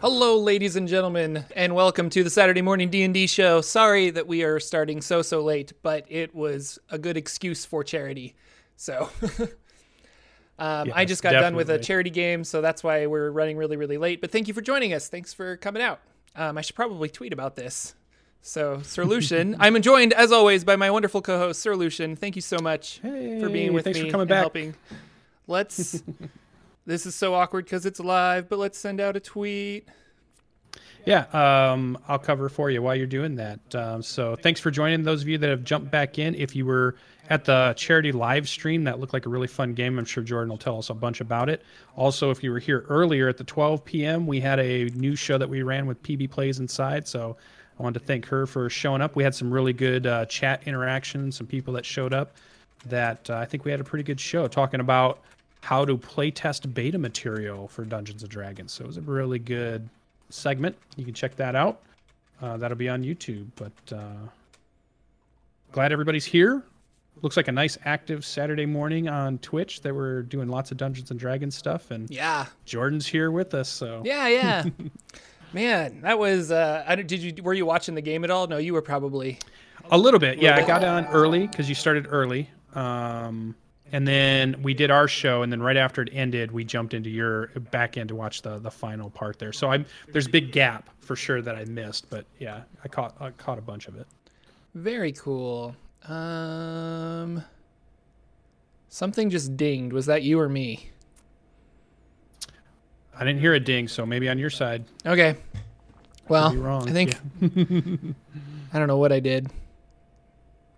Hello, ladies and gentlemen, and welcome to the Saturday morning D and D show. Sorry that we are starting so so late, but it was a good excuse for charity. So, um, I just got done with a charity game, so that's why we're running really really late. But thank you for joining us. Thanks for coming out. Um, I should probably tweet about this. So, Sir Lucian, I'm joined as always by my wonderful co-host Sir Lucian. Thank you so much for being Hey, with thanks me for coming and back. helping. Let's. this is so awkward because it's live, but let's send out a tweet. Yeah, um, I'll cover for you while you're doing that. Um, so thanks for joining those of you that have jumped back in. If you were at the charity live stream, that looked like a really fun game. I'm sure Jordan will tell us a bunch about it. Also, if you were here earlier at the 12 p.m., we had a new show that we ran with PB Plays Inside. So I wanted to thank her for showing up. We had some really good uh, chat interaction, some people that showed up that uh, I think we had a pretty good show talking about how to play test beta material for Dungeons and Dragons. So it was a really good segment. You can check that out. Uh, that'll be on YouTube. But uh, glad everybody's here. Looks like a nice active Saturday morning on Twitch that we're doing lots of Dungeons and Dragons stuff, and Yeah, Jordan's here with us. So yeah, yeah. Man, that was. Uh, I don't, did you were you watching the game at all? No, you were probably. a little bit, yeah. I got on early because you started early, um, and then we did our show, and then right after it ended, we jumped into your back end to watch the the final part there. So I'm there's a big gap for sure that I missed, but yeah, I caught I caught a bunch of it. Very cool. Um, something just dinged. Was that you or me? I didn't hear a ding, so maybe on your side. Okay. Well, I think I don't know what I did.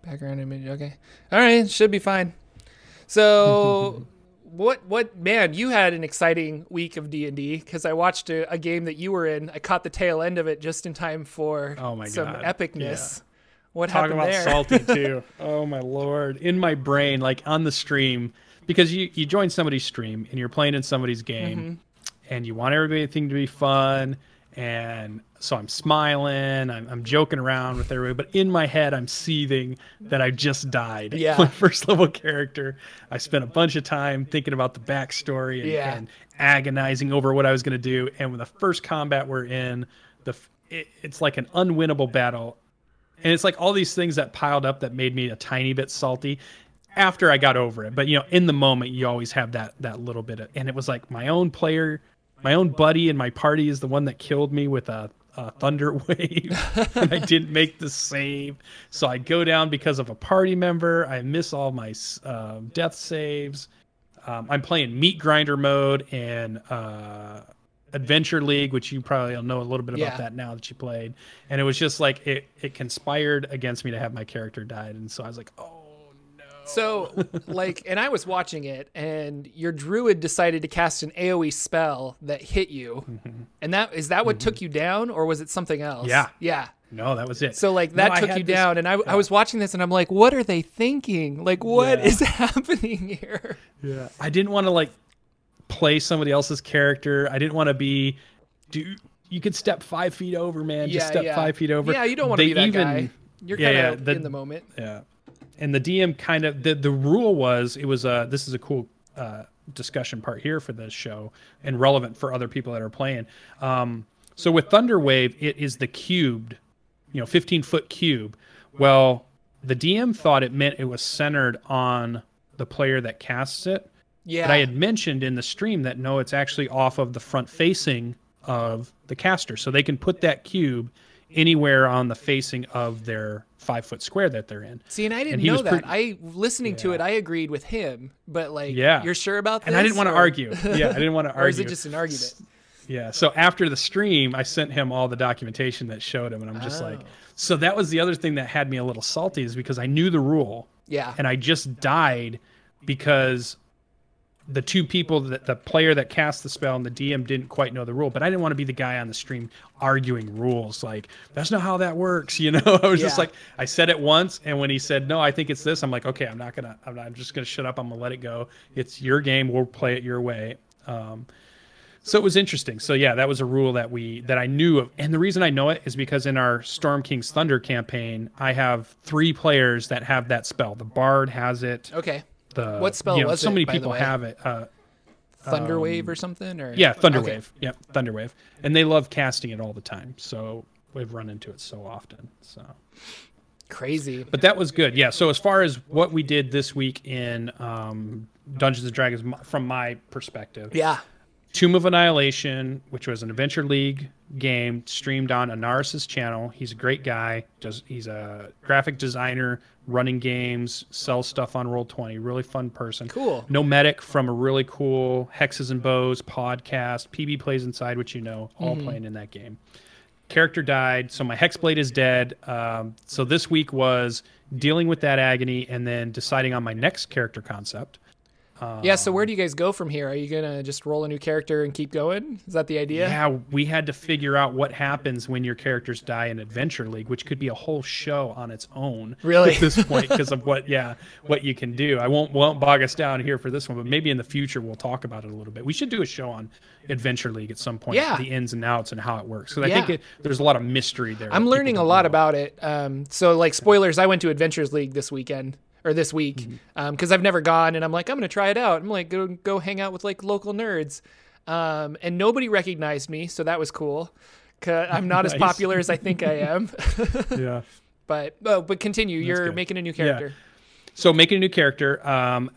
Background image. Okay. All right. Should be fine. So, what? What? Man, you had an exciting week of D and D because I watched a, a game that you were in. I caught the tail end of it just in time for Oh my some God. epicness. What Talk happened about there? salty too. oh my lord! In my brain, like on the stream, because you you join somebody's stream and you're playing in somebody's game, Mm-hmm. and you want everything to be fun, and so I'm smiling, I'm, I'm joking around with everybody, but in my head, I'm seething that I just died. Yeah. my first level character. I spent a bunch of time thinking about the backstory and, Yeah. and agonizing over what I was going to do, and when the first combat we're in, the it, it's like an unwinnable battle and it's like all these things that piled up that made me a tiny bit salty after I got over it. But you know, in the moment, you always have that that little bit of, and it was like my own player, my own buddy in my party is the one that killed me with a, a thunder wave, and I didn't make the save. So I go down because of a party member. I miss all my uh, death saves. Um, I'm playing meat grinder mode and uh, Adventure League, which you probably know a little bit about Yeah. that now that you played. And it was just like it, it conspired against me to have my character died, and so I was like, oh. So, like, and I was watching it, and your druid decided to cast an AOE spell that hit you, and that is that what took you down, or was it something else? Mm-hmm. Yeah. yeah. No, that was it. So, like, that I took you this- down, and I, I was watching this, and I'm like, what are they thinking? Like, what Yeah. is happening here? Yeah. I didn't want to like play somebody else's character. I didn't want to be do you could step five feet over, man. Just step yeah. five feet over. Yeah, you don't want to be that even- guy. You're Yeah, kind of in the moment. Yeah. And the DM kind of the the rule was it was a this is a cool uh, discussion part here for this show and relevant for other people that are playing. Um, so with Thunderwave, it is the cubed, you know, 15 foot cube. Well, the DM thought it meant it was centered on the player that casts it. Yeah. But I had mentioned in the stream that no, it's actually off of the front facing of the caster. So they can put that cube anywhere on the facing of their five foot square that they're in. See, and I didn't and know that. pretty- I listening to it, I agreed with him, but like, Yeah. you're sure about that? And I didn't want to argue. Yeah, I didn't want to argue. or is it just an argument? Yeah. So after the stream, I sent him all the documentation that showed him, and I'm just like, Oh. so that was the other thing that had me a little salty is because I knew the rule, Yeah. and I just died because the two people that the player that cast the spell and the DM didn't quite know the rule. But I didn't want to be the guy on the stream arguing rules. Like that's not how that works. You know, I was just like, I said it once, and when he said no, I think it's this. I'm like, okay, I'm not gonna, I'm, not, I'm just gonna shut up. I'm gonna let it go. It's your game. We'll play it your way. Um, so it was interesting. So yeah, that was a rule that we that I knew of, and the reason I know it is because in our Storm King's Thunder campaign, I have three players that have that spell. The Bard has it. Okay. The What spell you know, was so many people have it. Uh, Thunderwave or something, or Yeah, Thunderwave. Okay. Yep, Thunderwave. And they love casting it all the time. So we've run into it so often. So Crazy. but that was good. Yeah. So as far as what we did this week in um, Dungeons and Dragons, from my perspective, Yeah. Tomb of Annihilation, which was an Adventure League game streamed on Anaris's channel. He's a great guy. Does he's a graphic designer, running games, sells stuff on Roll Twenty. Really fun person. Cool. No medic from a really cool Hexes and Bows podcast. PB plays inside, which you know, all playing in that game. Character died, so my Hexblade is dead. Um, so this week was dealing with that agony and then deciding on my next character concept. Yeah. So where do you guys go from here? Are you gonna just roll a new character and keep going? Is that the idea? Yeah, we had to figure out what happens when your characters die in Adventure League, which could be a whole show on its own. Really? At this point, because of what, yeah, what you can do. I won't won't bog us down here for this one, but maybe in the future we'll talk about it a little bit. We should do a show on Adventure League at some point. Yeah. the ins and outs and how it works. Because I Yeah. think it, there's a lot of mystery there. I'm learning a lot know. about it. Um, so like spoilers, I went to Adventures League this weekend or this week Mm-hmm. because I've never gone, and I'm like, I'm gonna try it out. I'm like, go go hang out with like local nerds, um, and nobody recognized me, so that was cool. 'Cause I'm not as popular as I think I am, Yeah. but oh, but continue. You're good. making a new character. So making a new character, um,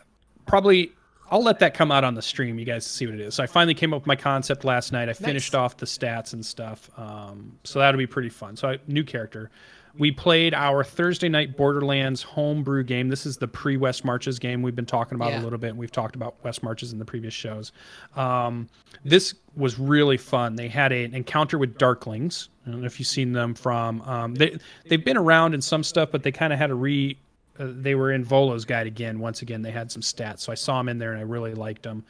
probably I'll let that come out on the stream. You guys see what it is. So I finally came up with my concept last night. I finished off the stats and stuff. Um, so that'll be pretty fun. So I, new character. We played our Thursday night Borderlands homebrew game. This is the pre West Marches game we've been talking about Yeah. a little bit, and we've talked about West Marches in the previous shows. Um, this was really fun. They had a- an encounter with Darklings. I don't know if you've seen them from. Um, they they've been around in some stuff, but they kind of had a re uh, they were in Volo's guide again. Once again, they had some stats, so I saw them in there and I really liked them.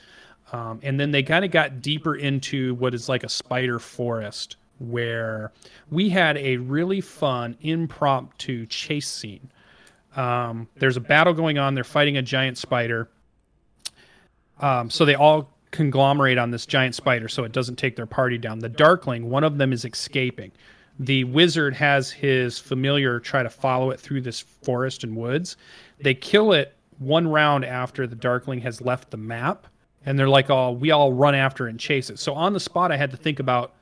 Um, and then they kind of got deeper into what is like a spider forest, where we had a really fun impromptu chase scene. Um, there's a battle going on. They're fighting a giant spider. Um, so they all conglomerate on this giant spider so it doesn't take their party down. The Darkling, one of them is escaping. The wizard has his familiar try to follow it through this forest and woods. They kill it one round after the Darkling has left the map, and they're like, "Oh, we all run after and chase it." So on the spot, I had to think about,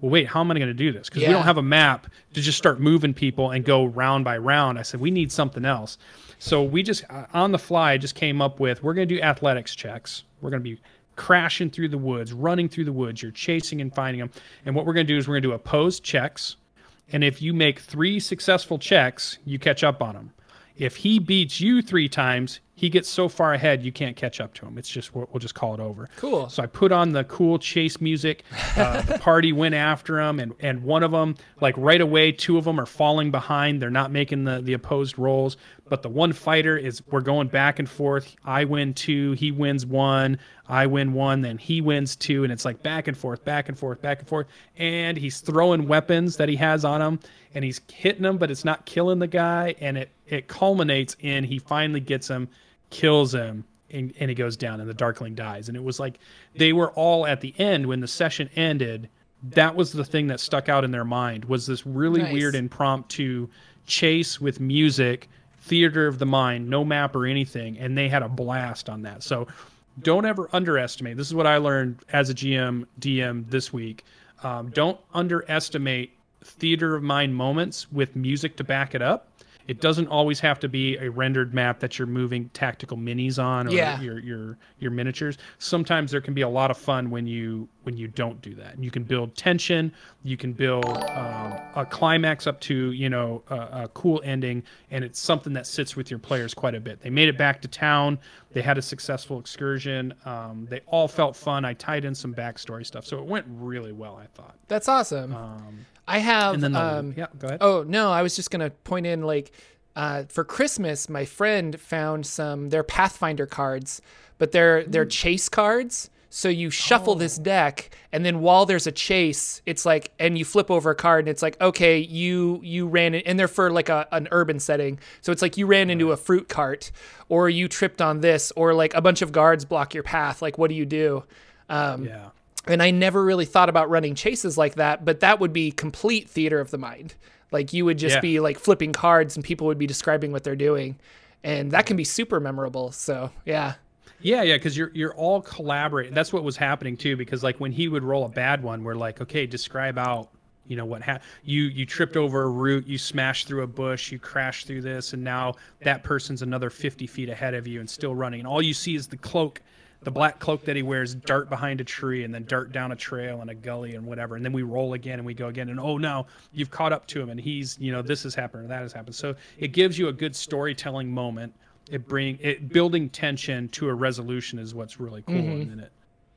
well, wait, how am I going to do this? Because we don't have a map to just start moving people and go round by round. I said we need something else. So we just uh, on the fly just came up with we're going to do athletics checks. We're going to be crashing through the woods, running through the woods. You're chasing and finding them. And what we're going to do is we're going to do opposed checks. And if you make three successful checks, you catch up on him. If he beats you three times, he gets so far ahead you can't catch up to him. It's just we'll we'll just call it over. Cool. So I put on the cool chase music. Uh, the party went after him, and and one of them, like right away, two of them are falling behind. They're not making the the opposed rolls. But the one fighter is we're going back and forth. I win two, he wins one. I win one, then he wins two, and it's like back and forth, back and forth, back and forth. And he's throwing weapons that he has on him, and he's hitting them, but it's not killing the guy. And it it culminates in he finally gets him, kills him, and, and he goes down and the darkling dies and it was like they were all at the end when the session ended that was the thing that stuck out in their mind was this really Nice. weird impromptu chase with music theater of the mind no map or anything and they had a blast on that. So don't ever underestimate this is what i learned as a gm dm this week um, don't underestimate theater of mind moments with music to back it up it doesn't always have to be a rendered map that you're moving tactical minis on or Yeah. your your your miniatures. Sometimes there can be a lot of fun when you when you don't do that. And you can build tension. You can build um, a climax up to you know a, a cool ending, and it's something that sits with your players quite a bit. They made it back to town. They had a successful excursion. Um, they all felt fun. I tied in some backstory stuff, so it went really well. I thought. That's awesome. Um, I have. and then the, um, yeah, go ahead. Oh no, I was just gonna point in like uh, for Christmas, my friend found some their Pathfinder cards, but they're they're chase cards. So you shuffle this deck, and then while there's a chase, it's like, and you flip over a card, and it's like, okay, you you ran in, and they're for like a an urban setting. So it's like you ran into a fruit cart, or you tripped on this, or like a bunch of guards block your path. Like, what do you do? Um, yeah. and I never really thought about running chases like that, but that would be complete theater of the mind. Like you would just Yeah. be like flipping cards and people would be describing what they're doing. And that can be super memorable. So, yeah. Yeah, yeah, because you're you're all collaborating. That's what was happening too. Because like when he would roll a bad one, we're like, okay, describe out, you know, what ha- you you tripped over a root, you smashed through a bush, you crashed through this, and now that person's another fifty feet ahead of you and still running, and all you see is the cloak the black cloak that he wears dart behind a tree and then dart down a trail and a gully and whatever and then we roll again and we go again and oh no you've caught up to him and he's you know this has happened or that has happened so it gives you a good storytelling moment it bring it building tension to a resolution is what's really cool Mhm. and it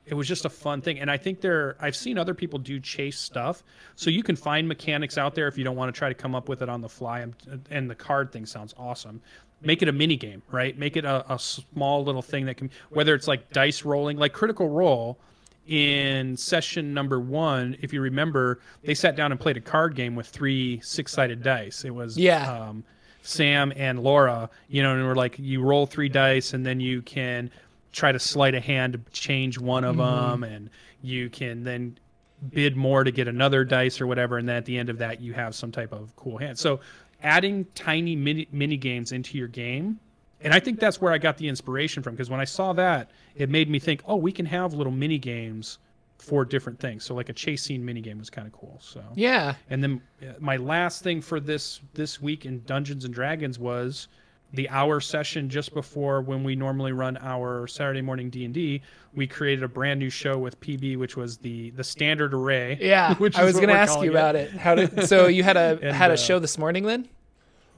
it was just a fun thing and i think there i've seen other people do chase stuff so you can find mechanics out there if you don't want to try to come up with it on the fly and, and the card thing sounds awesome make it a mini game right make it a, a small little thing that can whether it's like dice rolling like critical role in session number one if you remember they sat down and played a card game with three six-sided dice it was Yeah. um, sam and laura you know and we're like you roll three dice and then you can try to sleight a hand to change one of mm-hmm. them and you can then bid more to get another dice or whatever. And then at the end of that you have some type of cool hand. So adding tiny mini, mini games into your game. And i think that's where i got the inspiration from. Because when i saw that it made me think oh we can have little mini games for different things so like a chase scene mini game was kind of cool so Yeah. and then uh, my last thing for this this week in Dungeons and Dragons was the hour session just before when we normally run our Saturday morning D and D. We created a brand new show with PB, which was the the standard array. Yeah. which I was going to ask you about it. How did so you had a And, had a uh, show this morning then?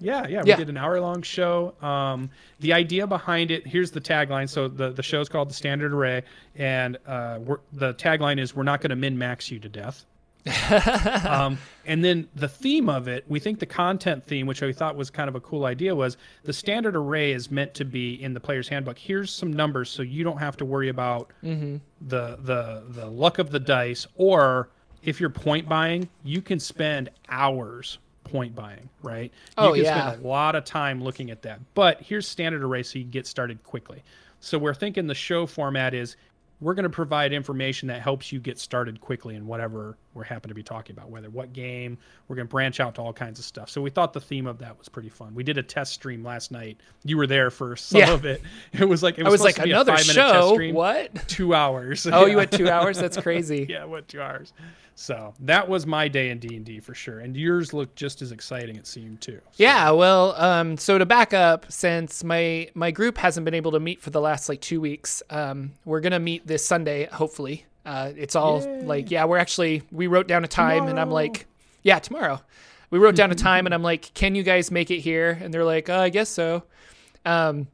Yeah, yeah, we Yeah. did an hour long show. Um, the idea behind it here's the tagline. So the the show's called the Standard Array, and uh, we're, the tagline is "We're not going to min max you to death." um, and then the theme of it, we think the content theme, which we thought was kind of a cool idea, was the standard array is meant to be in the player's handbook. Here's some numbers, so you don't have to worry about Mm-hmm. the the the luck of the dice, or if you're point buying, you can spend hours point buying, right? Oh, You can yeah. spend a lot of time looking at that. But here's standard array, so you get started quickly. So we're thinking the show format is we're going to provide information that helps you get started quickly in whatever we're happen to be talking about, whether what game. We're going to branch out to all kinds of stuff. So we thought the theme of that was pretty fun. We did a test stream last night. You were there for some Yeah. of it. It was like it I was like to be a another show. stream. What? Two hours. Oh, you Yeah. went 2 hours? That's crazy. yeah, went two hours. So that was my day in D and D for sure. And yours looked just as exciting. It seemed too. So- Yeah, well, um, so to back up, since my my group hasn't been able to meet for the last like two weeks, um, we're gonna meet this Sunday, hopefully. Uh, it's all like, yeah, we're actually we wrote down a time, and I'm like, yeah, tomorrow. We wrote down a time, and I'm like, can you guys make it here? And they're like, oh, I guess so. Um,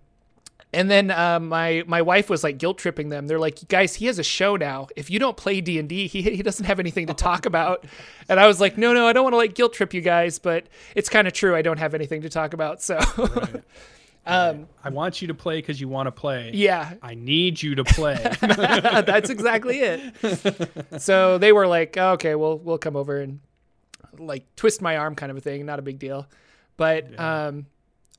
and then uh, my my wife was like guilt tripping them. They're like, guys, he has a show now. If you don't play D and D, he he doesn't have anything to talk about. And I was like, no, no, I don't want to like guilt trip you guys, but it's kind of true. I don't have anything to talk about. So, um, I want you to play because you want to play. yeah, I need you to play. that's exactly it. so they were like, oh, okay, we'll we'll come over and like twist my arm, kind of a thing. Not a big deal. But um,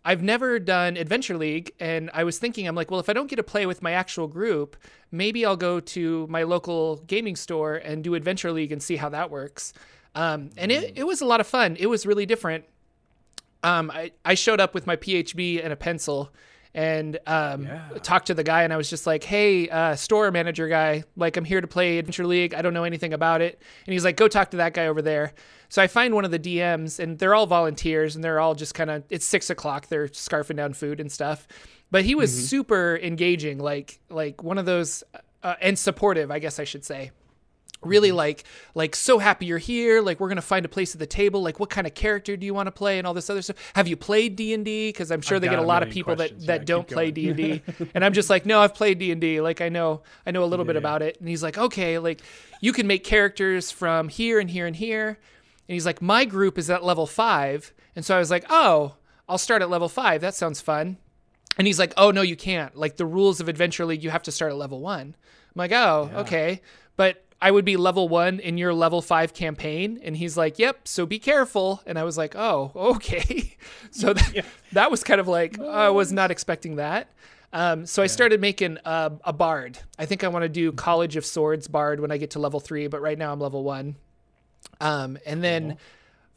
I've never done Adventure League, and I was thinking, I'm like, well, if I don't get to play with my actual group, maybe I'll go to my local gaming store and do Adventure League and see how that works. Um, and it, it was a lot of fun. It was really different. Um, I, I showed up with my PHB and a pencil and um, Yeah. talked to the guy, and I was just like, hey, uh, store manager guy, like, I'm here to play Adventure League. I don't know anything about it. And he's like, go talk to that guy over there. So I find one of the DMs, and they're all volunteers, and they're all just kind of, it's six o'clock. They're scarfing down food and stuff. But he was super engaging, like, like one of those, uh, and supportive, I guess I should say really like like so happy you're here. Like we're gonna find a place at the table. Like what kind of character do you want to play? and all this other stuff. Have you played d&d because i'm sure I've they get a a lot of people that questions. that Yeah, don't play d&d and i'm just like no i've played d&d like i know i know a little bit Yeah. about it. And he's like okay like you can make characters from here and here and here. And he's like my group is at level five. And so i was like oh i'll start at level five. That sounds fun. And he's like, "Oh no, you can't. Like the rules of Adventure League, you have to start at level one." I'm like, "Oh, okay." But I would be level one in your level five campaign, and he's like, "Yep." So be careful. And I was like, "Oh, okay." so that, that was kind of like I was not expecting that. Um, so I started making a, a bard. I think I want to do College of Swords bard when I get to level three, but right now I'm level one. Um, and then,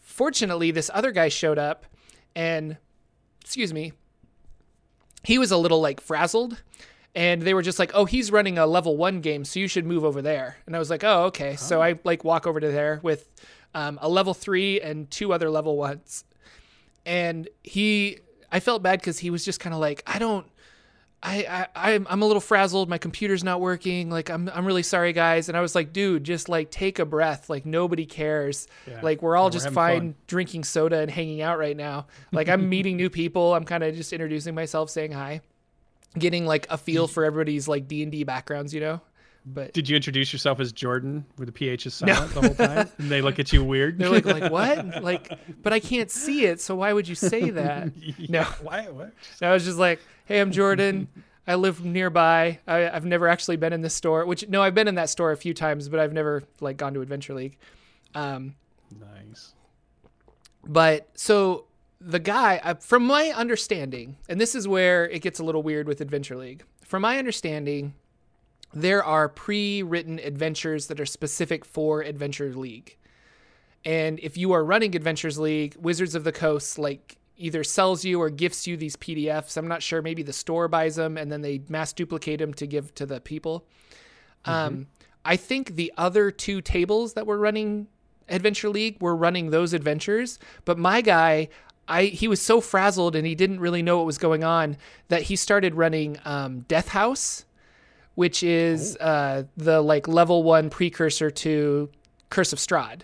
fortunately, this other guy showed up, and excuse me, he was a little like frazzled and they were just like, "Oh, he's running a level one game, so you should move over there." And I was like, "Oh, okay." So I like walk over to there with um, a level three and two other level ones, and he, I felt bad because he was just kind of like, "I don't." I, I I'm I'm a little frazzled. My computer's not working. Like I'm I'm really sorry, guys. And I was like, dude, just like take a breath. Like nobody cares. Yeah. Like we're all we're just fine fun. drinking soda and hanging out right now. Like I'm meeting new people. I'm kind of just introducing myself, saying hi, getting like a feel for everybody's like D and D backgrounds, you know. But Did you introduce yourself as Jordan with the PH is silent the whole time? And they look at you weird. they're like, like what? Like, but I can't see it. So why would you say that? No. Why? What? So I was just like, "Hey, I'm Jordan. I live nearby. I, I've never actually been in this store. Which no, I've been in that store a few times, but I've never like gone to Adventure League. Um, Nice. but so the guy, uh, from my understanding, and this is where it gets a little weird with Adventure League. From my understanding, there are pre-written adventures that are specific for Adventure League. And if you are running Adventures League, Wizards of the Coast like either sells you or gifts you these PDFs. I'm not sure. Maybe the store buys them and then they mass duplicate them to give to the people. Um, I think the other two tables that were running Adventure League were running those adventures, but my guy, I he was so frazzled and he didn't really know what was going on that he started running um, Death House, which is uh, the like level one precursor to Curse of Strahd.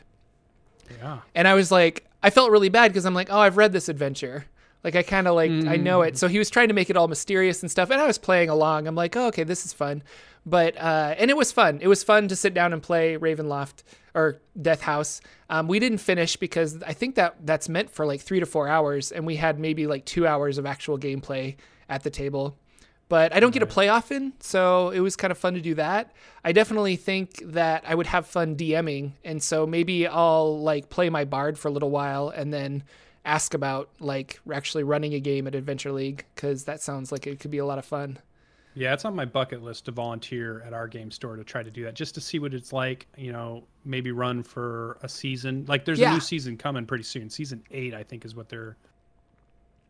Yeah. And I was like, I felt really bad because I'm like, oh, I've read this adventure. Like I kind of like I know it. So he was trying to make it all mysterious and stuff, and I was playing along. I'm like, oh, okay, this is fun. But uh, and it was fun. It was fun to sit down and play Ravenloft or Death House. Um, we didn't finish because I think that that's meant for like three to four hours, and we had maybe like two hours of actual gameplay at the table. But I don't get to play often, so it was kind of fun to do that. I definitely think that I would have fun DMing, and so maybe I'll like play my bard for a little while and then ask about like actually running a game at Adventure League because that sounds like it could be a lot of fun. Yeah, it's on my bucket list to volunteer at our game store to try to do that, just to see what it's like. You know, maybe run for a season. Like, there's a new season coming pretty soon. Season eight, I think, is what they're.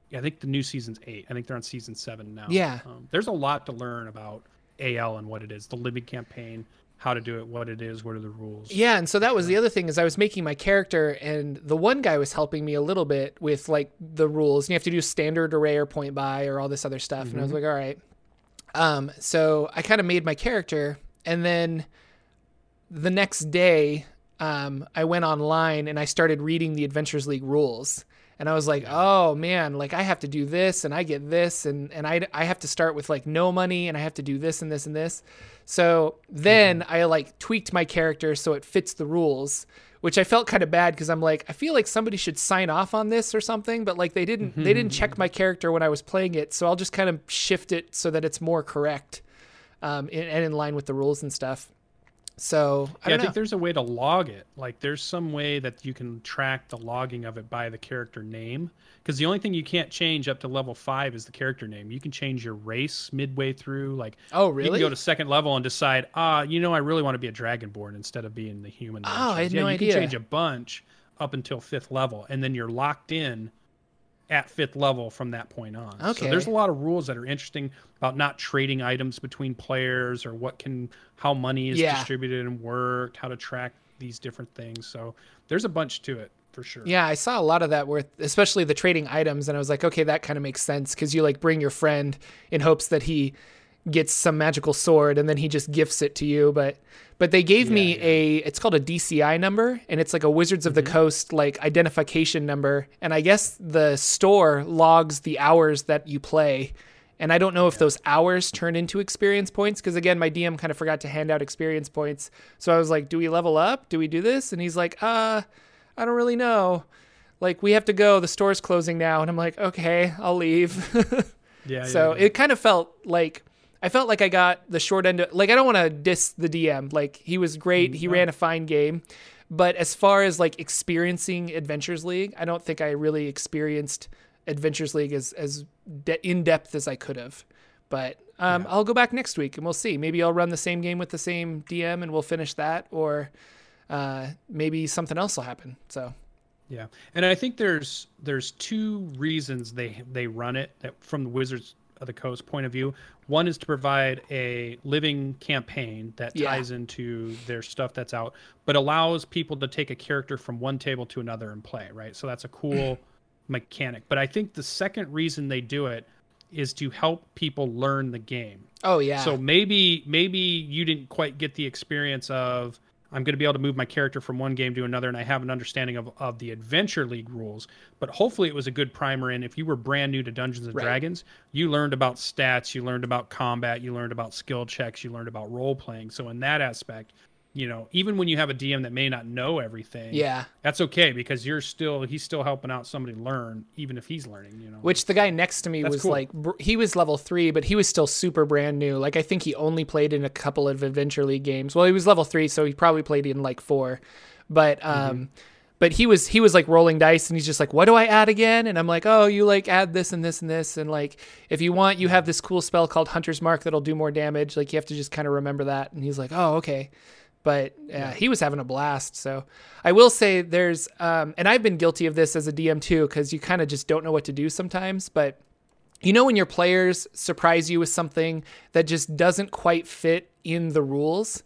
Yeah, I think the new season's eight. I think they're on season seven now. Yeah. Um, there's a lot to learn about AL and what it is, the living campaign, how to do it, what it is, what are the rules. Yeah, and so that was the other thing is I was making my character, and the one guy was helping me a little bit with like the rules. And you have to do standard array or point buy or all this other stuff. And I was like, all right. Um, so I kind of made my character, and then the next day, um, I went online and I started reading the Adventures League rules. And I was like, oh man, like I have to do this and I get this and, and I, I have to start with like no money and I have to do this and this and this. So then I like tweaked my character so it fits the rules, which I felt kind of bad because I'm like, I feel like somebody should sign off on this or something, but like they didn't they didn't check my character when I was playing it, so I'll just kind of shift it so that it's more correct um, in, and in line with the rules and stuff. So I Yeah, I, think there's a way to log it. Like there's some way that you can track the logging of it by the character name. Because the only thing you can't change up to level five is the character name. You can change your race midway through. Like Oh, you really? can go to second level and decide, ah, you know, I really want to be a dragonborn instead of being the human. Oh, I had chose." yeah, no you idea. can change a bunch up until fifth level, and then you're locked in at fifth level from that point on. Okay. So there's a lot of rules that are interesting about not trading items between players or what can how money is Yeah. distributed and worked, how to track these different things. So there's a bunch to it for sure. Yeah, I saw a lot of that with especially the trading items, and I was like, okay, that kind of makes sense because you like bring your friend in hopes that he gets some magical sword and then he just gifts it to you. But but they gave me Yeah, yeah. a it's called a DCI number and it's like a Wizards of the Coast like identification number, and I guess the store logs the hours that you play. And I don't know if those hours turn into experience points because again, my DM kind of forgot to hand out experience points. So I was like, "Do we level up? Do we do this?" And he's like, "Uh, I don't really know. Like we have to go. The store's closing now." And I'm like, "Okay, I'll leave." Yeah. so yeah, yeah. it kind of felt like I felt like I got the short end. Of, like I don't want to diss the DM. Like he was great. He ran a fine game. But as far as like experiencing Adventures League, I don't think I really experienced Adventures League as as de- in depth as I could have. But um, I'll go back next week and we'll see. Maybe I'll run the same game with the same DM and we'll finish that, or uh, maybe something else will happen. So Yeah, and I think there's there's two reasons they they run it that from the Wizards of the Coast point of view. One is to provide a living campaign that Yeah. ties into their stuff that's out, but allows people to take a character from one table to another and play, right? So that's a cool mechanic. But I think the second reason they do it is to help people learn the game. Oh yeah. So maybe maybe you didn't quite get the experience of I'm going to be able to move my character from one game to another, and I have an understanding of, of the Adventure League rules. But hopefully, it was a good primer. And if you were brand new to Dungeons and Right. Dragons, you learned about stats, you learned about combat, you learned about skill checks, you learned about role playing. So in that aspect, you know, even when you have a DM that may not know everything, yeah. that's okay because you're still he's still helping out somebody learn, even if he's learning. You know, Which the guy next to me That's was cool. like, he was level three, but he was still super brand new. Like, I think he only played in a couple of Adventure League games. Well, he was level three, so he probably played in like four. But, um, but he was he was like rolling dice, and he's just like, "What do I add again?" And I'm like, "Oh, you like add this and this and this, and like if you want, you have this cool spell called Hunter's Mark that'll do more damage. Like you have to just kind of remember that." And he's like, "Oh, okay." But uh, he was having a blast. So I will say there's, um, and I've been guilty of this as a DM too, because you kind of just don't know what to do sometimes. But you know, when your players surprise you with something that just doesn't quite fit in the rules.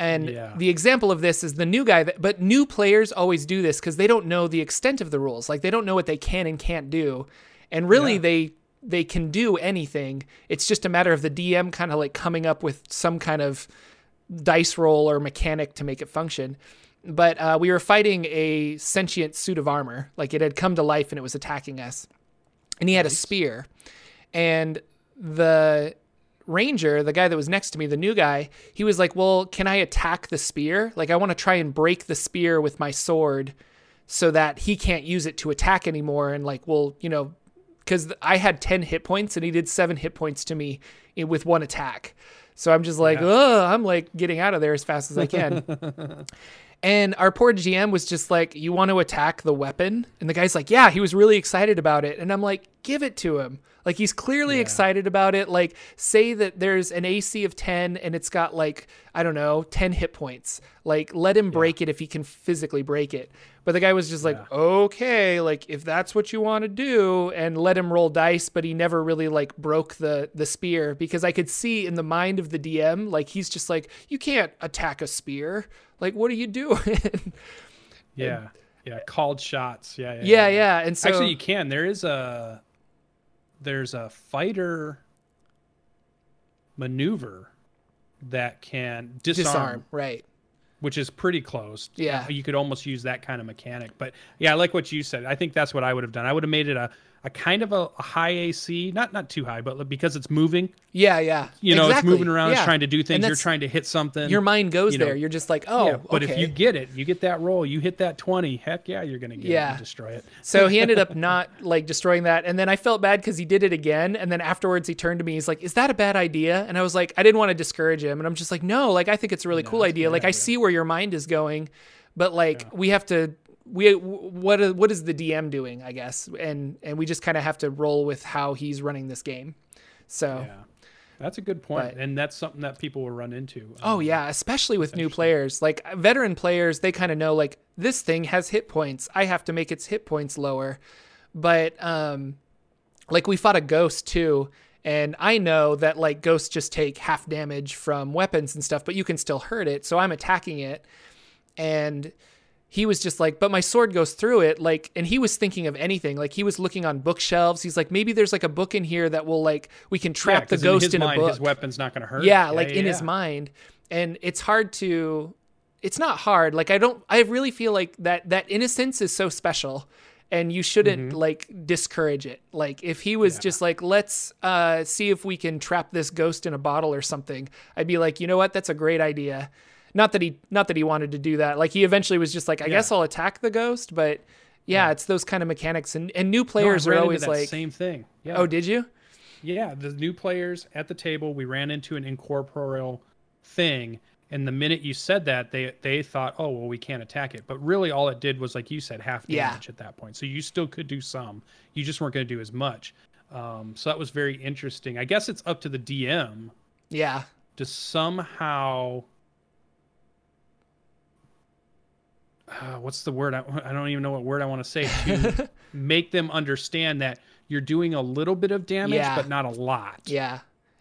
And Yeah. the example of this is the new guy that, but new players always do this because they don't know the extent of the rules. Like they don't know what they can and can't do. And really, Yeah. they, they can do anything. It's just a matter of the DM kind of like coming up with some kind of dice roll or mechanic to make it function. But uh, we were fighting a sentient suit of armor, like it had come to life and it was attacking us. And he had a spear. And the ranger, the guy that was next to me, the new guy, he was like, Well, can I attack the spear? Like, I want to try and break the spear with my sword so that he can't use it to attack anymore. And, like, well, you know, because I had 10 hit points and he did seven hit points to me with one attack. So I'm just like, Yeah. I'm like getting out of there as fast as I can. and our poor GM was just like, you want to attack the weapon? And the guy's like, yeah, he was really excited about it. And I'm like, give it to him. Like he's clearly Yeah. excited about it. Like say that there's an AC of 10 and it's got like, I don't know, 10 hit points. Like let him break it if he can physically break it. But the guy was just like, Yeah. okay, like if that's what you want to do and let him roll dice, but he never really like broke the the spear because I could see in the mind of the DM, like he's just like, you can't attack a spear. Like what are you doing? yeah, yeah, called shots. Yeah, yeah, yeah, yeah. And so Actually, you can. There is a there's a fighter maneuver that can disarm, disarm, right. which is pretty close. Yeah. You could almost use that kind of mechanic. But yeah, I like what you said. I think that's what I would have done. I would have made it a, a kind of a, a high AC, not not too high, but because it's moving, Yeah, yeah. you know, Exactly. it's moving around, it's trying to do things. You're trying to hit something. Your mind goes you know, there. You're just like, oh, yeah, but if you get it, you get that roll, you hit that 20, heck yeah, you're going to get it and destroy it. So he ended up not like destroying that. And then I felt bad because he did it again. And then afterwards he turned to me, he's like, Is that a bad idea? And I was like, I didn't want to discourage him. And I'm just like, No, like I think it's a really cool it's a idea. Like I see where your mind is going, but like we have to we what is- what is the DM doing, I guess. And and we just kind of have to roll with how he's running this game. So Yeah. That's a good point. But- and that's something that people will run into. Oh Um, yeah, especially with new players. Like veteran players, they kind of know like this thing has hit points. I have to make its hit points lower. But um like we fought a ghost too, and I know that like ghosts just take half damage from weapons and stuff, but you can still hurt it. So I'm attacking it and he was just like, but my sword goes through it. Like, and he was thinking of anything. Like, he was looking on bookshelves. He's like, maybe there's like a book in here that will like we can Yeah, trap the 'cause ghost in, his in, mind, a book His weapon's not going to hurt. yeah, it. like in his mind and it's hard to it's not hard like i don't i really feel like that that innocence is so special and you shouldn't like discourage it like if he was Mm-hmm. Yeah. just like let's uh see if we can trap this ghost in a bottle or something i'd be like you know what that's a great idea not that he not that he wanted to do that like he eventually was just like i guess i'll attack the ghost but yeah, it's those kind of mechanics and, and new players I are always like same thing. Yeah. oh did you Yeah, the new players at the table, we ran into an incorporeal thing, and the minute you said that, they they thought, oh well, we can't attack it. But really, all it did was, like you said, half Yeah. damage at that point. So you still could do some. You just weren't going to do as much. Um, so that was very interesting. I guess it's up to the DM yeah to somehow. Uh, what's the word? I, I don't even know what word I want to say to make them understand that you're doing a little bit of damage, Yeah. but not a lot. Yeah.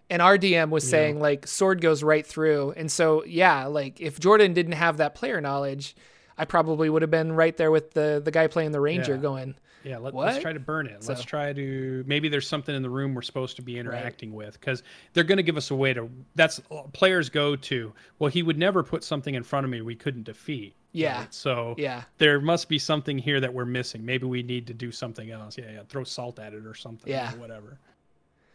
And our DM was saying like sword goes right through. And so yeah, like if Jordan didn't have that player knowledge, I probably would have been right there with the the guy playing the ranger Yeah. going, Yeah, let, us try to burn it. Let's try to maybe there's something in the room we're supposed to be interacting with because they're going to give us a way to. That's players go to. Well, he would never put something in front of me we couldn't defeat. Yeah. right? So Yeah. there must be something here that we're missing. Maybe we need to do something else. Yeah, yeah. Throw salt at it or something. Yeah. Or whatever.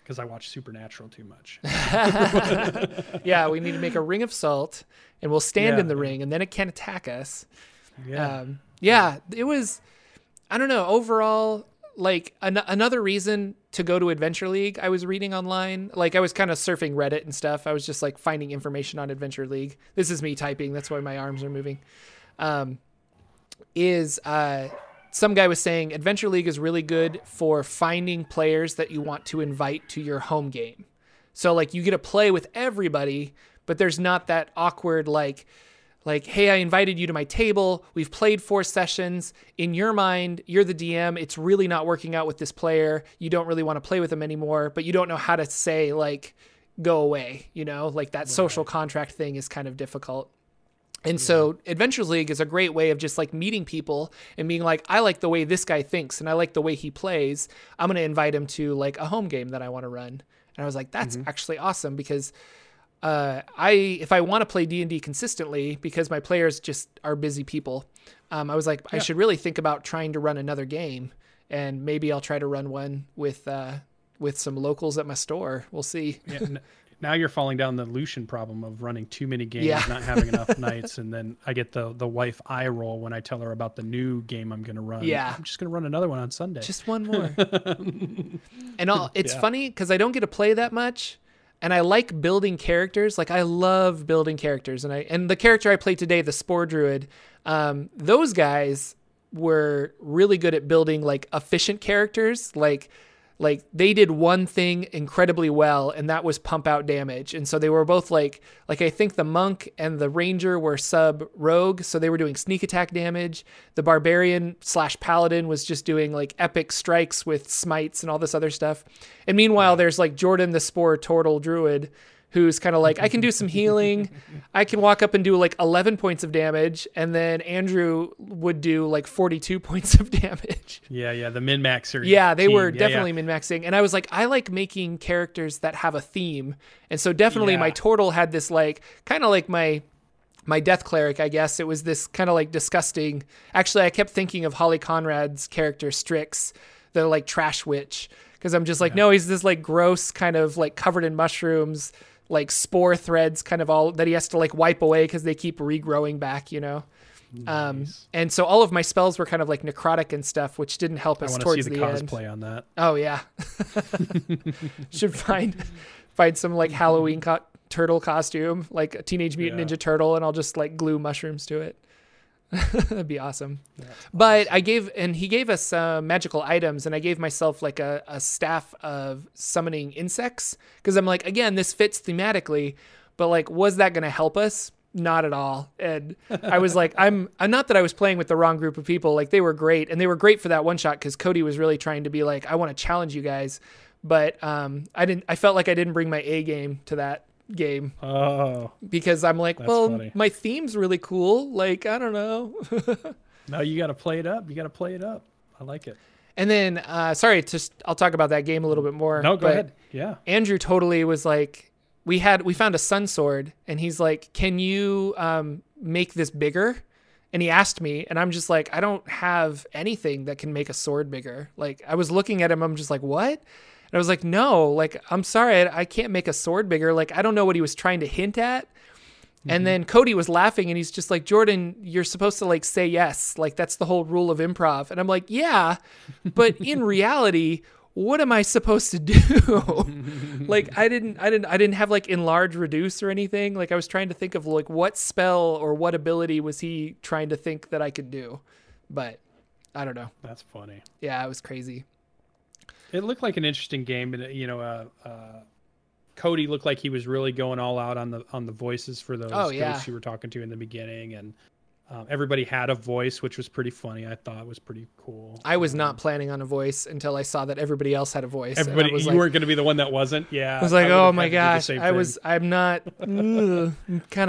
Because I watch Supernatural too much. Yeah, we need to make a ring of salt and we'll stand Yeah. in the ring and then it can't attack us. Yeah. um, yeah, it was. I don't know. Overall, like an- another reason to go to Adventure League, I was reading online. Like I was kind of surfing Reddit and stuff. I was just like finding information on Adventure League. This is me typing. That's why my arms are moving. Um, is uh, some guy was saying Adventure League is really good for finding players that you want to invite to your home game. So like you get to play with everybody, but there's not that awkward like like hey, I invited you to my table. We've played four sessions. In your mind, you're the DM. It's really not working out with this player. You don't really want to play with them anymore, but you don't know how to say like go away, you know? Like that social contract thing is kind of difficult. And so Adventures League is a great way of just like meeting people and being like, I like the way this guy thinks and I like the way he plays. I'm going to invite him to like a home game that I want to run. And I was like, that's actually awesome because uh, I if I want to play D and D consistently because my players just are busy people, um, I was like, I should really think about trying to run another game, and maybe I'll try to run one with uh, with some locals at my store. We'll see. Yeah, now you're falling down the Lucian problem of running too many games, Yeah. not having enough nights, and then I get the the wife eye roll when I tell her about the new game I'm going to run. Yeah. I'm just going to run another one on Sunday. Just one more. and all, it's Yeah. funny because I don't get to play that much, and I like building characters. Like I love building characters, and I and the character I played today, the Spore Druid, um, those guys were really good at building like efficient characters. Like like they did one thing incredibly well and that was pump out damage. And so they were both like like i think the monk and the ranger were sub rogue so they were doing sneak attack damage. The barbarian slash paladin was just doing like epic strikes with smites and all this other stuff. And meanwhile there's like jordan the spore turtle druid who's kind of like i can do some healing i can walk up and do like 11 points of damage and then andrew would do like 42 points of damage yeah, yeah, the min maxer. yeah, they team. were Yeah, yeah. definitely min maxing. And I was like, I like making characters that have a theme. And so definitely my Yeah. turtle had this like kind of like my my death cleric, I guess. It was this kind of like disgusting. Actually, I kept thinking of Holly Conrad's character Strix, the like trash witch. Because I'm just like, no, he's this like gross kind of like covered in mushrooms, like spore threads kind of all that he has to like wipe away because they keep regrowing back, you know? Um, and so all of my spells were kind of like necrotic and stuff, which didn't help us want to see towards the, the, end. cosplay on that. Oh yeah, should find find some like Halloween co- turtle costume, like a Teenage Mutant Yeah. Ninja Turtle, and I'll just like glue mushrooms to it. That'd be awesome. But I gave and he gave us uh, magical items, and I gave myself like a, a staff of summoning insects because I'm like, again, this fits thematically, but like, was that going to help us? Not at all. And I was like, I'm, I'm not that I was playing with the wrong group of people. Like they were great, and they were great for that one shot because Cody was really trying to be like, I want to challenge you guys, but um, I didn't. I felt like I didn't bring my A game to that game Oh, because I'm like, well, funny. my theme's really cool. Like I don't know. no, you got to play it up. You got to play it up. I like it. And then, uh, sorry, just I'll talk about that game a little bit more. No, go ahead. Yeah. Andrew totally was like, we had we found a sun sword, and he's like, "Can you um, make this bigger?" And he asked me, and I'm just like, I don't have anything that can make a sword bigger. Like I was looking at him, I'm just like, what? And I was like, no, like I'm sorry, I, I can't make a sword bigger. Like I don't know what he was trying to hint at. And mm-hmm. then Cody was laughing and he's just like, Jordan, you're supposed to like say yes. Like that's the whole rule of improv. And I'm like, yeah, but in reality, what am I supposed to do? like I didn't I didn't I didn't have like enlarge reduce or anything. Like I was trying to think of like what spell or what ability was he trying to think that I could do. But I don't know. That's funny. Yeah, it was crazy. It looked like an interesting game, and you know, uh, uh, Cody looked like he was really going all out on the on the voices for those Oh, yeah. ghosts you were talking to in the beginning, and Um, everybody had a voice, which was pretty funny. I thought was pretty cool. I was not planning on a voice until I saw that everybody else had a voice. Everybody, was you like, weren't going to be the one that wasn't. Yeah, I was like, would've oh my to do the gosh, I was, I'm not, kind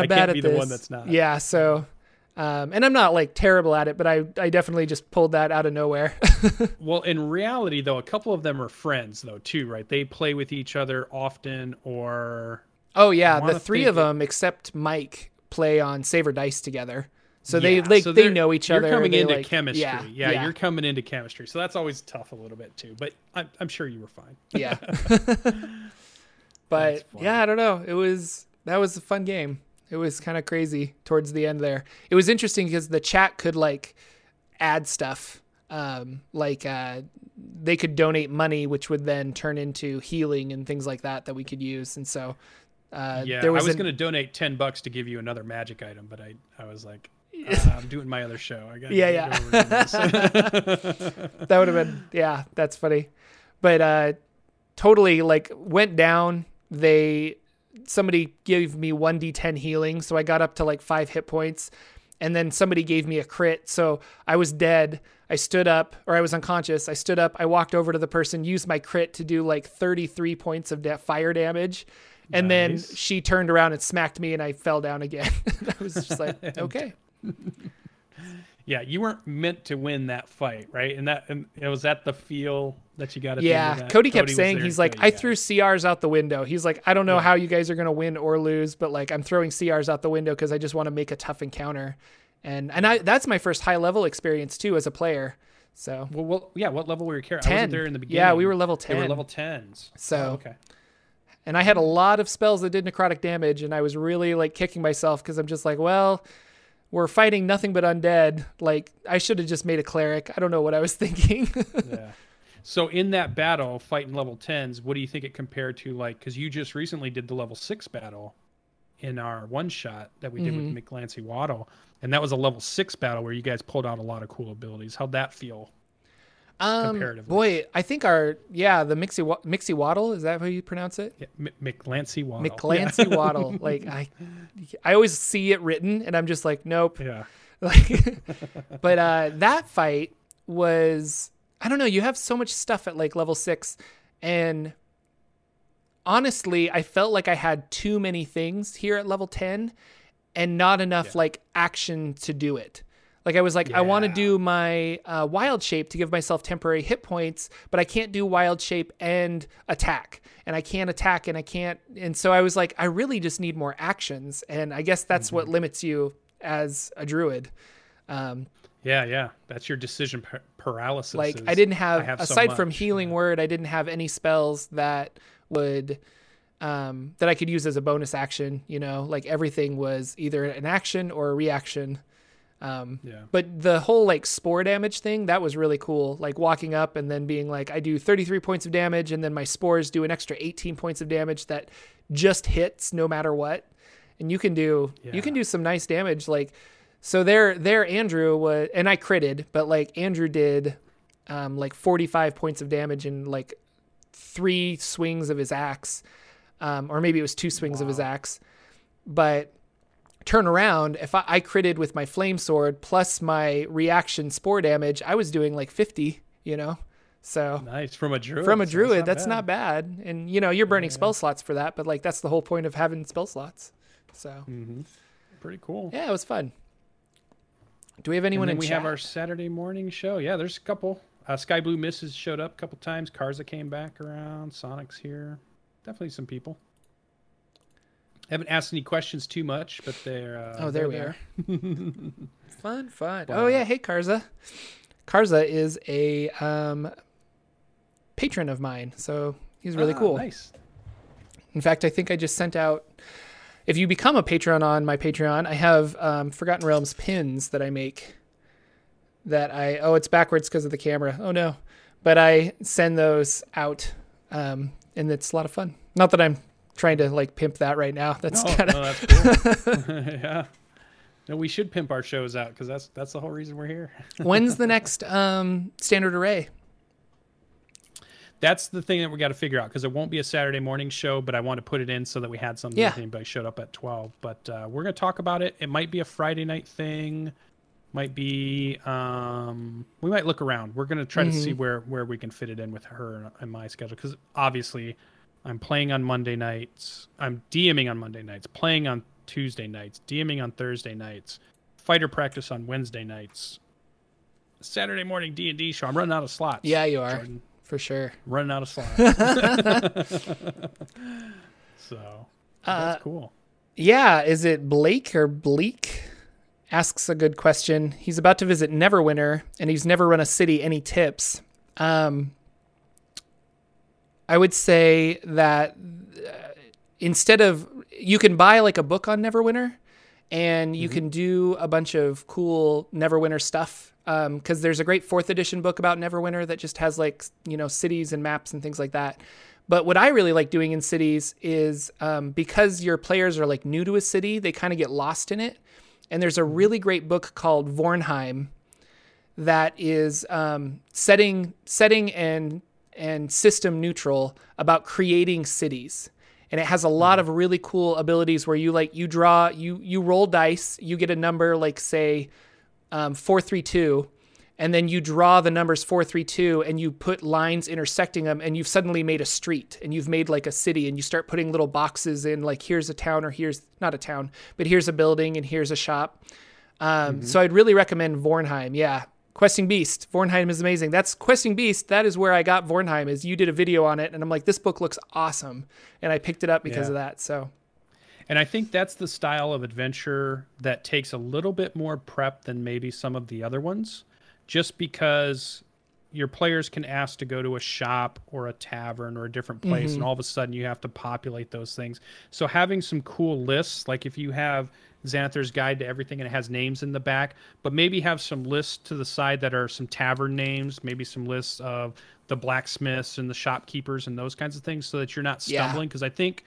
I of bad can't at be this. the one that's not. Yeah, so, um, and I'm not like terrible at it, but I, I definitely just pulled that out of nowhere. Well, in reality, though, a couple of them are friends, though, too, right? They play with each other often, or oh yeah, the three of it- them except Mike play on Saver Dice together, so they like so they they're- know each other. you're coming into like- chemistry. Yeah, Yeah, yeah, you're coming into chemistry, so that's always tough a little bit too. But I'm, I'm sure you were fine. yeah. But yeah, I don't know. It was that was a fun game. It was kind of crazy towards the end there. It was interesting because the chat could like add stuff. Um, like uh, they could donate money, which would then turn into healing and things like that that we could use. And so uh, yeah, there I was, was an- going to donate ten bucks to give you another magic item, but I, I was like, uh, I'm doing my other show. I got Yeah, yeah. that would have been yeah that's funny but uh totally like went down they somebody gave me 1d10 healing so i got up to like five hit points and then somebody gave me a crit so i was dead. I stood up or i was unconscious. I stood up i walked over to the person used my crit to do like 33 points of da- fire damage and then she turned around and smacked me and i fell down again. I was just like okay yeah, you weren't meant to win that fight, right? And that, and it was at the feel that you got. At the end Yeah, that. Cody kept was saying he's like, I you threw. CRs out the window. He's like, I don't know how you guys are gonna win or lose, but like I'm throwing CRs out the window because I just want to make a tough encounter, and and I that's my first high level experience too as a player. So Well, well, yeah. What level were your character? I ten, wasn't there in the beginning. yeah, we were level They ten, were level tens. So- Oh, okay. and I had a lot of spells that did necrotic damage, and I was really like kicking myself because I'm just like, well. We're fighting nothing but undead. Like I should have just made a cleric. I don't know what I was thinking. yeah. So in that battle, fighting level tens, what do you think it compared to like? Because you just recently did the level six battle in our one shot that we did Mm-hmm. with McLancy Waddle, and that was a level six battle where you guys pulled out a lot of cool abilities. How'd that feel? Um, Comparatively. boy, I think our yeah the Mixie Mixie Waddle is that how you pronounce it? Yeah, M- McLancy Waddle. McClancy Waddle. Like I, I always see it written, and I'm just like, nope. Yeah. Like, but uh, that fight was I don't know. You have so much stuff at like level six, and honestly, I felt like I had too many things here at level ten, and not enough Yeah. like action to do it. Like I was like, I want to do my uh, wild shape to give myself temporary hit points, but I can't do wild shape and attack, and I can't attack, and I can't, and so I was like, I really just need more actions, and I guess that's what limits you as a druid. Um, Yeah, yeah. That's your decision par- paralysis. like is, I didn't have, have so aside from much. healing word, I didn't have any spells that would um, that I could use as a bonus action. You know, like everything was either an action or a reaction. Um, Yeah. but the whole like spore damage thing that was really cool. Like walking up and then being like, I do 33 points of damage, and then my spores do an extra 18 points of damage that just hits no matter what. And you can do you can do some nice damage. Like so there there Andrew was and I critted, but like Andrew did um, like 45 points of damage in like three swings of his axe, um, or maybe it was two swings of his axe. But turn around, if I, I critted with my flame sword plus my reaction spore damage, I was doing like 50, you know? So Nice from a druid. from a druid, that's not bad. And, you know, you're burning spell slots for that, but like that's the whole point of having spell slots. So hmm Pretty cool. yeah, it was fun. Do we have And anyone in we chat? have our Saturday morning show. Yeah, there's a couple. Uh, Sky Blue Misses showed up a couple times. Karza came back around. Sonic's here. Definitely some people. Haven't asked any questions too much, but they're. Uh, Oh, there they're we are. fun, fun. Oh yeah, hey Karza. Karza is a um, patron of mine, so he's really Ah, cool. Nice. In fact, I think I just sent out. If you become a patron on my Patreon, I have um, Forgotten Realms pins that I make. That I oh, it's backwards because of the camera. Oh no, but I send those out, um, and it's a lot of fun. Not that I'm trying to like pimp that right now. That's no, kind of no, that's cool. yeah. No, we should pimp our shows out because that's that's the whole reason we're here. When's the next um, standard array? That's the thing that we got to figure out because it won't be a Saturday morning show, but I want to put it in so that we had something Yeah. if anybody showed up at 12. But uh, we're going to talk about it. It might be a Friday night thing. might be um, we might look around. We're gonna try mm-hmm. to see where where we can fit it in with her and my schedule because obviously I'm playing on Monday nights. I'm DMing on Monday nights, playing on Tuesday nights, DMing on Thursday nights, fighter practice on Wednesday nights, Saturday morning D and D show. I'm running out of slots. Yeah, you are Jordan. for sure. Running out of slots. so uh, that's cool. Yeah, is it Blake or Bleak? asks a good question. He's about to visit Neverwinter, and he's never run a city. Any tips? Um, I would say that uh, instead of you can buy like a book on Neverwinter, and you mm-hmm. can do a bunch of cool Neverwinter stuff. Because um, there's a great fourth edition book about Neverwinter that just has like you know cities and maps and things like that. But what I really like doing in cities is um, because your players are like new to a city, they kind of get lost in it. And there's a really great book called Vornheim that is um, setting setting and and system neutral about creating cities. And it has a lot of really cool abilities where you like you draw you you roll dice you get a number like say um, 432 and then you draw the numbers 432 and you put lines intersecting them and you've suddenly made a street and you've made like a city and you start putting little boxes in like here's a town or here's not a town but here's a building and here's a shop. Um, mm-hmm. so i'd really recommend vornheim yeah questing beast vornheim is amazing that's questing beast that is where i got vornheim is you did a video on it and i'm like this book looks awesome and i picked it up because yeah. of that so and I think that's the style of adventure that takes a little bit more prep than maybe some of the other ones just because your players can ask to go to a shop or a tavern or a different place mm-hmm. and all of a sudden you have to populate those things so having some cool lists like if you have xanathar's guide to everything and it has names in the back but maybe have some lists to the side that are some tavern names maybe some lists of the blacksmiths and the shopkeepers and those kinds of things so that you're not stumbling because yeah. i think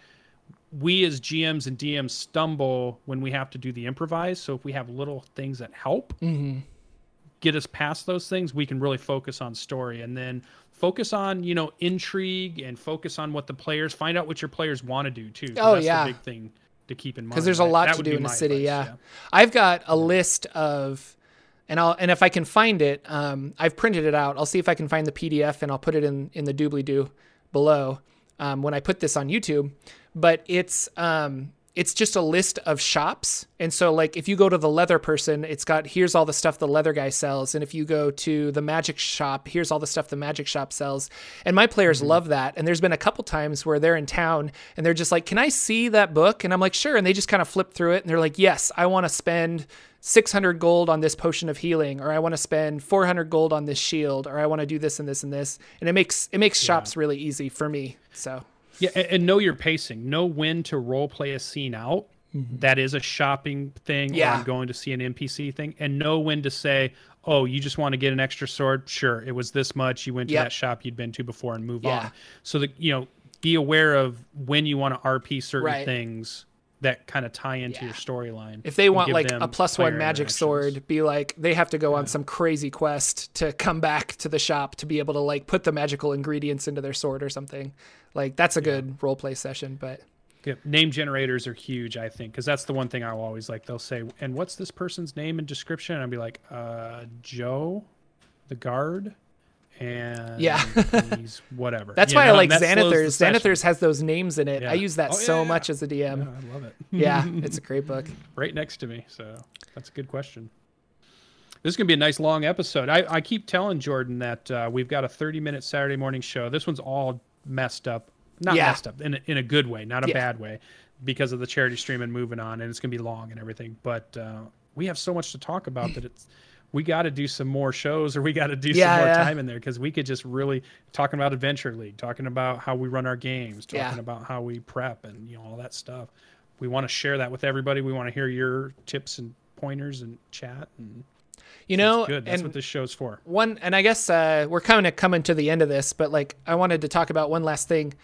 we as gms and dms stumble when we have to do the improvise so if we have little things that help mm-hmm get us past those things, we can really focus on story and then focus on, you know, intrigue and focus on what the players find out what your players want to do too. Oh that's yeah. big thing to keep in mind. Because there's a lot to do in the city. Yeah. yeah. I've got a list of, and I'll, and if I can find it, um, I've printed it out. I'll see if I can find the PDF and I'll put it in, in the doobly doo below, um, when I put this on YouTube, but it's, um, it's just a list of shops. And so like if you go to the leather person, it's got here's all the stuff the leather guy sells. And if you go to the magic shop, here's all the stuff the magic shop sells. And my players mm-hmm. love that. And there's been a couple times where they're in town and they're just like, "Can I see that book?" And I'm like, "Sure." And they just kind of flip through it and they're like, "Yes, I want to spend 600 gold on this potion of healing or I want to spend 400 gold on this shield or I want to do this and this and this." And it makes it makes yeah. shops really easy for me. So yeah, and, and know your pacing. Know when to role play a scene out. Mm-hmm. That is a shopping thing. Yeah. Or I'm going to see an NPC thing, and know when to say, "Oh, you just want to get an extra sword? Sure, it was this much. You went to yep. that shop you'd been to before, and move yeah. on." So that you know, be aware of when you want to RP certain right. things that kind of tie into yeah. your storyline. If they want like a plus one magic sword, be like they have to go yeah. on some crazy quest to come back to the shop to be able to like put the magical ingredients into their sword or something. Like that's a yeah. good role play session, but yeah, name generators are huge, I think, because that's the one thing I'll always like. They'll say, "And what's this person's name and description?" And I'll be like, "Uh, Joe, the guard." And yeah, he's whatever. That's you why know? I like Xanathar's. Xanathar's has those names in it. Yeah. I use that oh, so yeah, much as a DM. Yeah, I love it. yeah, it's a great book. Right next to me, so that's a good question. This is gonna be a nice long episode. I, I keep telling Jordan that uh, we've got a 30 minute Saturday morning show. This one's all messed up, not messed up in a, in a good way, not a bad way, because of the charity stream and moving on, and it's gonna be long and everything. But uh, we have so much to talk about that it's we got to do some more shows or we got to do yeah, some more yeah. time in there because we could just really talking about adventure league talking about how we run our games talking yeah. about how we prep and you know all that stuff. We want to share that with everybody. We want to hear your tips and pointers and chat and you know good. That's what this show's for. one and i guess uh, we're kind of coming to the end of this but like i wanted to talk about one last thing.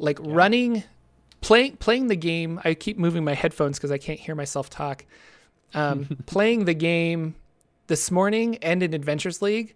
Like running playing playing the game i keep moving my headphones because i can't hear myself talk. Um, playing the game this morning and in Adventures League,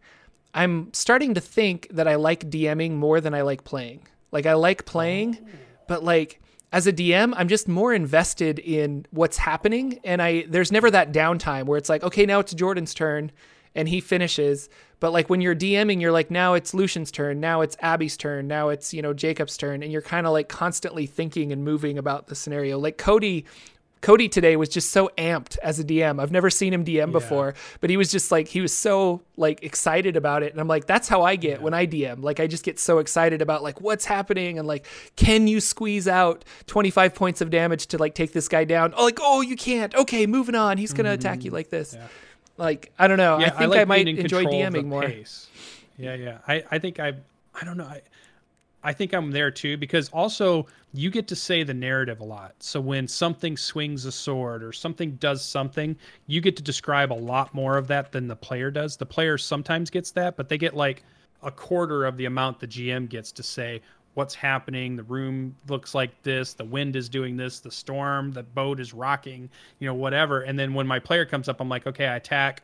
I'm starting to think that I like DMing more than I like playing. Like I like playing, but like as a DM, I'm just more invested in what's happening, and I there's never that downtime where it's like, okay, now it's Jordan's turn, and he finishes. But like when you're DMing, you're like, now it's Lucian's turn, now it's Abby's turn, now it's you know Jacob's turn, and you're kind of like constantly thinking and moving about the scenario. Like Cody Cody today was just so amped as a DM. I've never seen him DM yeah. before, but he was just like he was so like excited about it. And I'm like, that's how I get yeah. when I DM. Like I just get so excited about like what's happening and like can you squeeze out 25 points of damage to like take this guy down? Oh, like oh you can't. Okay, moving on. He's gonna mm-hmm. attack you like this. Yeah. Like I don't know. I think I, like I might enjoy DMing more. Pace. Yeah, yeah. I I think I I don't know. I I think I'm there too because also you get to say the narrative a lot. So when something swings a sword or something does something, you get to describe a lot more of that than the player does. The player sometimes gets that, but they get like a quarter of the amount the GM gets to say what's happening. The room looks like this, the wind is doing this, the storm, the boat is rocking, you know, whatever. And then when my player comes up, I'm like, okay, I attack,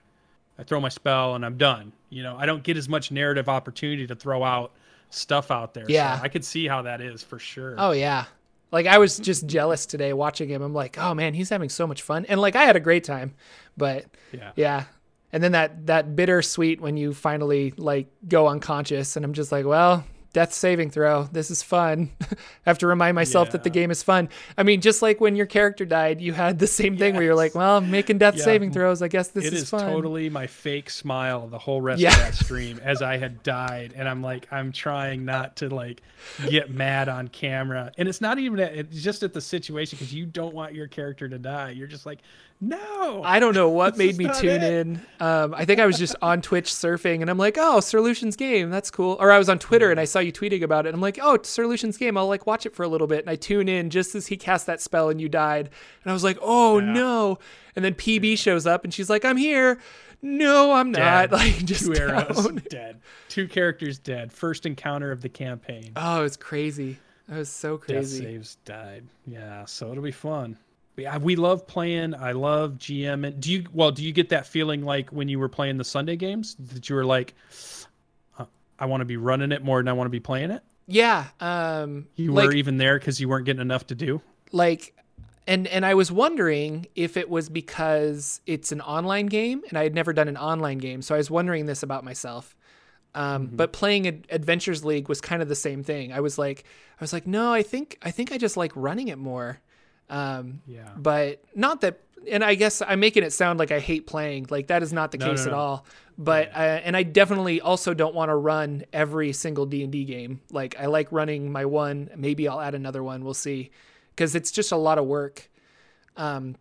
I throw my spell, and I'm done. You know, I don't get as much narrative opportunity to throw out stuff out there. Yeah. So I could see how that is for sure. Oh yeah. Like I was just jealous today watching him. I'm like, oh man, he's having so much fun. And like I had a great time. But yeah. Yeah. And then that that bittersweet when you finally like go unconscious and I'm just like, well, death saving throw. This is fun. I have to remind myself yeah. that the game is fun. I mean, just like when your character died, you had the same thing yes. where you're like, well, I'm making death yeah. saving throws. I guess this it is, is fun. totally my fake smile the whole rest yeah. of that stream as I had died. And I'm like, I'm trying not to like get mad on camera. And it's not even, at, it's just at the situation because you don't want your character to die. You're just like, no. I don't know what made me tune it. in. Um, I think I was just on Twitch surfing and I'm like, oh, Sir Lucian's game. That's cool. Or I was on Twitter and I saw you tweeting about it. And I'm like, oh, Sir Lucian's game. I'll like watch it for a little bit. And I tune in just as he cast that spell and you died. And I was like, oh yeah. no. And then PB shows up and she's like, I'm here. No, I'm dead. not. Like just two arrows dead. Two characters dead. First encounter of the campaign. Oh, it's crazy. That was so crazy. Death saves died. Yeah, so it'll be fun yeah, we love playing. I love GM. And do you well? Do you get that feeling like when you were playing the Sunday games that you were like, I want to be running it more than I want to be playing it? Yeah. Um, you like, were even there because you weren't getting enough to do. Like, and and I was wondering if it was because it's an online game and I had never done an online game, so I was wondering this about myself. Um, mm-hmm. But playing Adventures League was kind of the same thing. I was like, I was like, no, I think I think I just like running it more. Um, yeah. But not that, and I guess I'm making it sound like I hate playing. Like that is not the no, case no, no. at all. But yeah. uh, and I definitely also don't want to run every single D and D game. Like I like running my one. Maybe I'll add another one. We'll see, because it's just a lot of work. Um,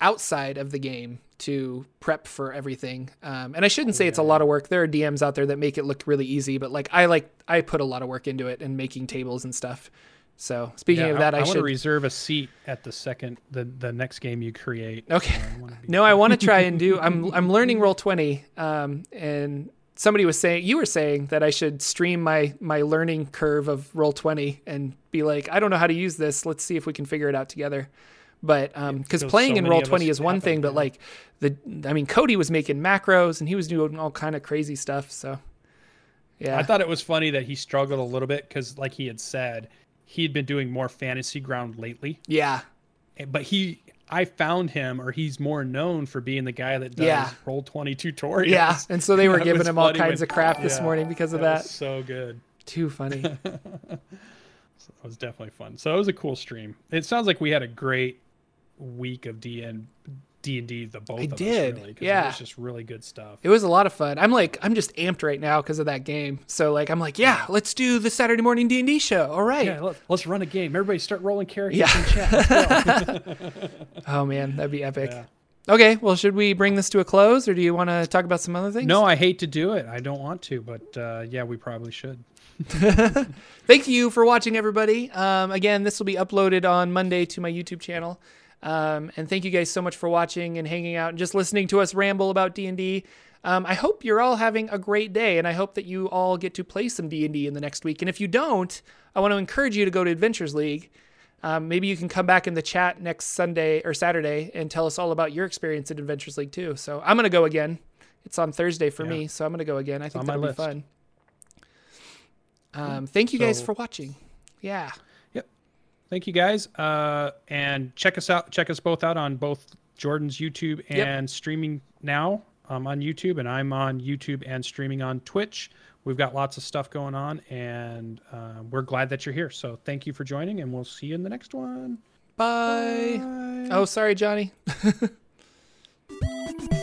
outside of the game to prep for everything. Um, and I shouldn't say yeah. it's a lot of work. There are DMs out there that make it look really easy, but like I like I put a lot of work into it and making tables and stuff. So speaking yeah, of that, I, I, I to reserve a seat at the second the the next game you create. Okay. I no, I want to try and do. I'm I'm learning roll twenty, um, and somebody was saying you were saying that I should stream my my learning curve of roll twenty and be like, I don't know how to use this. Let's see if we can figure it out together. But because um, playing so in roll twenty is one thing, but like the I mean, Cody was making macros and he was doing all kind of crazy stuff. So yeah, I thought it was funny that he struggled a little bit because, like he had said, he'd been doing more fantasy ground lately. Yeah. But he I found him or he's more known for being the guy that does yeah. roll 20 tutorials. Yeah. And so they were giving him all kinds when, of crap this yeah, morning because of that. that. so good. Too funny. so it was definitely fun. So it was a cool stream. It sounds like we had a great week of DN D and D the both. I of did. Us, really, yeah, it was just really good stuff. It was a lot of fun. I'm like, I'm just amped right now because of that game. So like, I'm like, yeah, let's do the Saturday morning D and D show. All right, yeah, let's, let's run a game. Everybody start rolling characters yeah. in chat. oh man, that'd be epic. Yeah. Okay, well, should we bring this to a close, or do you want to talk about some other things? No, I hate to do it. I don't want to, but uh, yeah, we probably should. Thank you for watching, everybody. Um, again, this will be uploaded on Monday to my YouTube channel. Um, and thank you guys so much for watching and hanging out and just listening to us ramble about D&D. Um, I hope you're all having a great day, and I hope that you all get to play some D&D in the next week. And if you don't, I want to encourage you to go to Adventures League. Um, maybe you can come back in the chat next Sunday or Saturday and tell us all about your experience at Adventures League too. So I'm gonna go again. It's on Thursday for yeah. me, so I'm gonna go again. I think that'll be fun. Um, thank you so, guys for watching. Yeah. Thank you guys. Uh, and check us out. Check us both out on both Jordan's YouTube and yep. streaming now. I'm on YouTube and I'm on YouTube and streaming on Twitch. We've got lots of stuff going on, and uh, we're glad that you're here. So thank you for joining, and we'll see you in the next one. Bye. Bye. Oh, sorry, Johnny.